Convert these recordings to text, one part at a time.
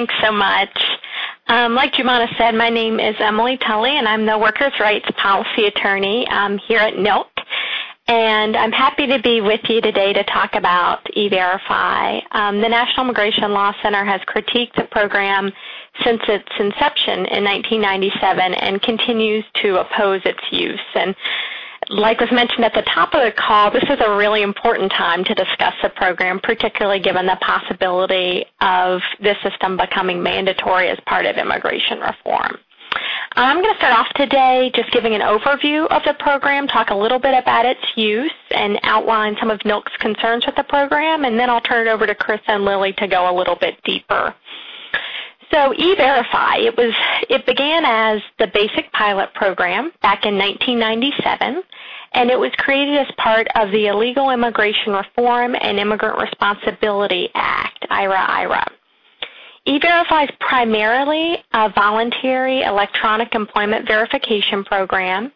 Thanks so much. Um, like Jumana said, my name is Emily Tulli, and I'm the Workers' Rights Policy Attorney um, here at NILC. And I'm happy to be with you today to talk about E-Verify. Um, the National Immigration Law Center has critiqued the program since its inception in 1997 and continues to oppose its use. And like was mentioned at the top of the call, this is a really important time to discuss the program, particularly given the possibility of this system becoming mandatory as part of immigration reform. I'm going to start off today just giving an overview of the program, talk a little bit about its use, and outline some of NILC's concerns with the program, and then I'll turn it over to Chris and Lillie to go a little bit deeper. So E-Verify, it was it began as the basic pilot program back in 1997 and it was created as part of the Illegal Immigration Reform and Immigrant Responsibility Act, IRA-IRA. E-Verify is primarily a voluntary electronic employment verification program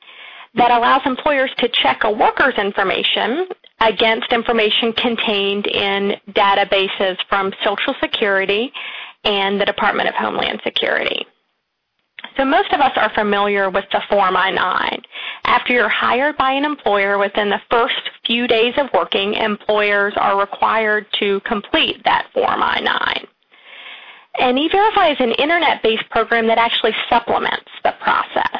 that allows employers to check a worker's information against information contained in databases from Social Security and the Department of Homeland Security. So most of us are familiar with the Form I-9. After you're hired by an employer within the first few days of working, employers are required to complete that Form I-9. And E-Verify is an internet-based program that actually supplements the process.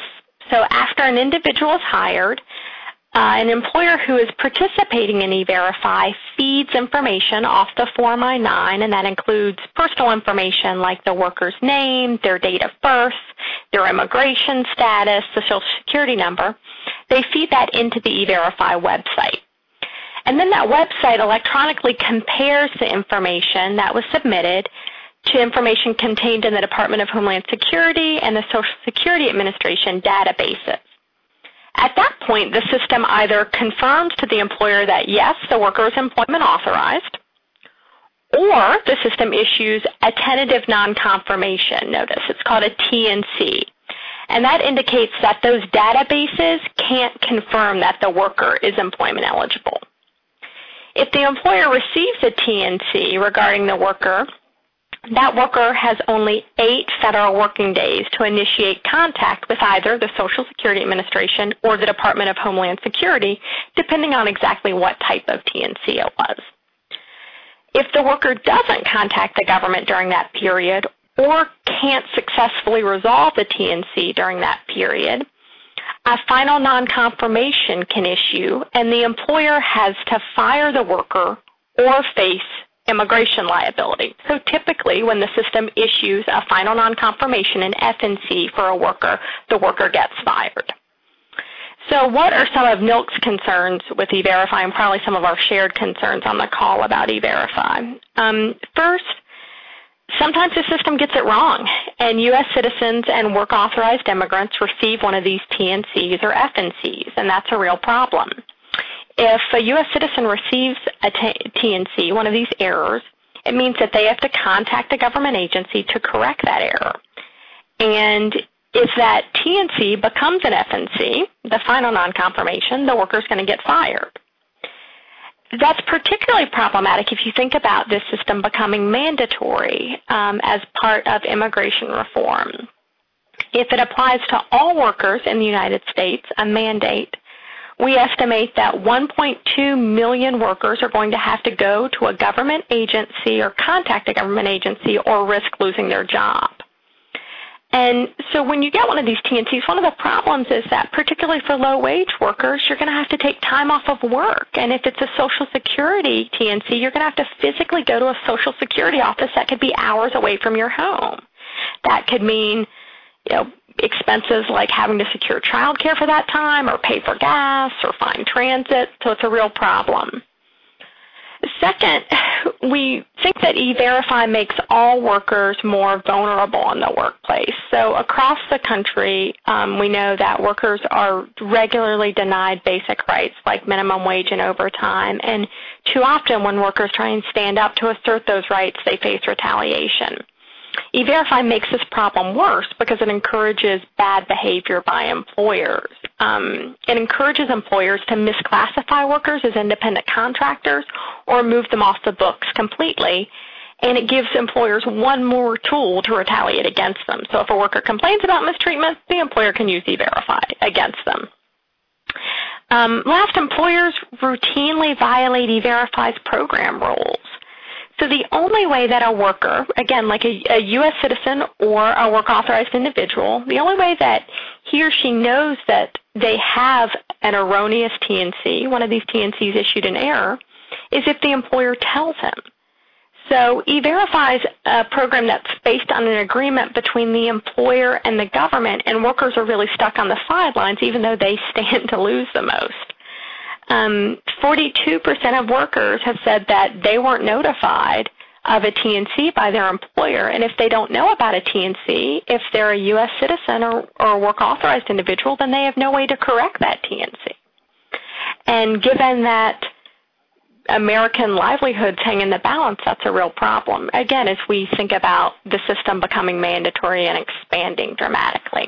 So after an individual is hired, Uh, an employer who is participating in E-Verify feeds information off the Form I-9, and that includes personal information like the worker's name, their date of birth, their immigration status, the Social Security number. They feed that into the E-Verify website. And then that website electronically compares the information that was submitted to information contained in the Department of Homeland Security and the Social Security Administration databases. At that point, the system either confirms to the employer that yes, the worker is employment authorized, or the system issues a tentative non-confirmation notice. It's called a TNC. And that indicates that those databases can't confirm that the worker is employment eligible. If the employer receives a TNC regarding the worker, that worker has only eight federal working days to initiate contact with either the Social Security Administration or the Department of Homeland Security, depending on exactly what type of TNC it was. If the worker doesn't contact the government during that period or can't successfully resolve the TNC during that period, a final non-confirmation can issue and the employer has to fire the worker or face immigration liability. So typically when the system issues a final non-confirmation, an FNC for a worker, the worker gets fired. So what are some of NILC's concerns with E-Verify and probably some of our shared concerns on the call about E-Verify? Um, first, sometimes the system gets it wrong, and U.S. citizens and work authorized immigrants receive one of these TNCs or FNCs, and that's a real problem. If a U.S. citizen receives a TNC, one of these errors, it means that they have to contact a government agency to correct that error. And if that TNC becomes an FNC, the final non-confirmation, the worker is going to get fired. That's particularly problematic if you think about this system becoming mandatory um, as part of immigration reform. If it applies to all workers in the United States, a mandate, we estimate that 1.2 million workers are going to have to go to a government agency or contact a government agency or risk losing their job. And so when you get one of these TNCs, one of the problems is that particularly for low wage workers, you're going to have to take time off of work. And if it's a Social Security TNC, you're going to have to physically go to a Social Security office that could be hours away from your home. That could mean, you know, expenses like having to secure childcare for that time or pay for gas or find transit, so it's a real problem. Second, we think that E-Verify makes all workers more vulnerable in the workplace. So across the country, um, we know that workers are regularly denied basic rights like minimum wage and overtime. And too often when workers try and stand up to assert those rights, they face retaliation. E-Verify makes this problem worse because it encourages bad behavior by employers. Um, it encourages employers to misclassify workers as independent contractors or move them off the books completely. and it gives employers one more tool to retaliate against them. So if a worker complains about mistreatment, the employer can use E-Verify against them. Um, last, employers routinely violate E-Verify's program rules. So the only way that a worker, again, like a, a, U.S. citizen or a work authorized individual, the only way that he or she knows that they have an erroneous TNC, one of these TNCs issued in error, is if the employer tells him. So E-Verify is a program that's based on an agreement between the employer and the government, and workers are really stuck on the sidelines even though they stand to lose the most. Um, 42% of workers have said that they weren't notified of a TNC by their employer, and if they don't know about a TNC, if they're a U.S. citizen or, or a work authorized individual, then they have no way to correct that TNC. And given that American livelihoods hang in the balance, that's a real problem. Again, as we think about the system becoming mandatory and expanding dramatically.